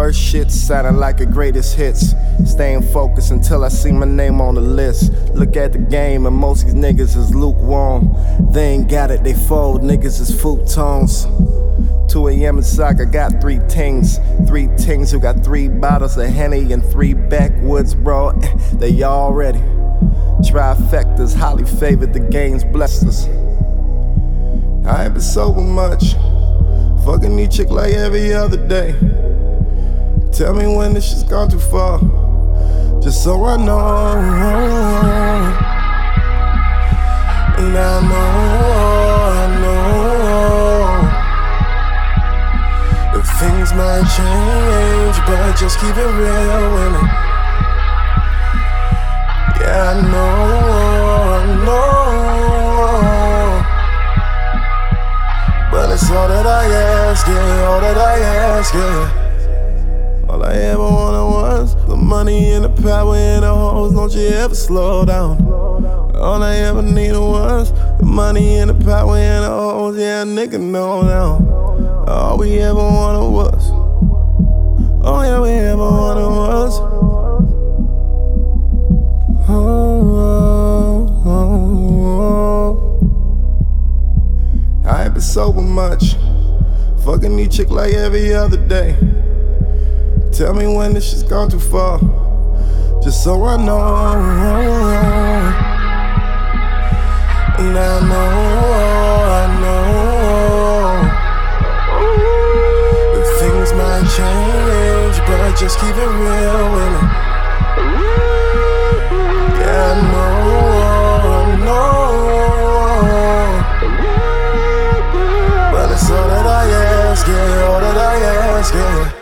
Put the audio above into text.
First shit sounding like a greatest hits. Staying focused until I see my name on the list. Look at the game, and most these niggas is lukewarm. They ain't got it, they fold. Niggas is futons. 2 a.m. in soccer, got three tings. Three tings who got three bottles of Henny and three backwoods, bro. They all ready. Trifectas, highly favored, the game's blessed us. I ain't been sober much. Fucking new chick like every other day. Tell me when this shit's gone too far. Just so I know. And I know, I know. Things might change, but just keep it real with me. Yeah, I know, I know. But it's all that I ask, yeah, all that I ask, yeah. Power and the hoes. Don't you ever slow down. All I ever needed was the money and the power and the hoes. Yeah, nigga, know now. All we ever wanted was. All yeah, we ever wanted was. Oh, oh, oh. I ain't been sober much. Fucking new chick like every other day. Tell me when this shit's gone too far just so I know. And I know, I know. But things might change, but just keep it real with me. Yeah, I know, know. But all that I ask, yeah, all that I ask, yeah.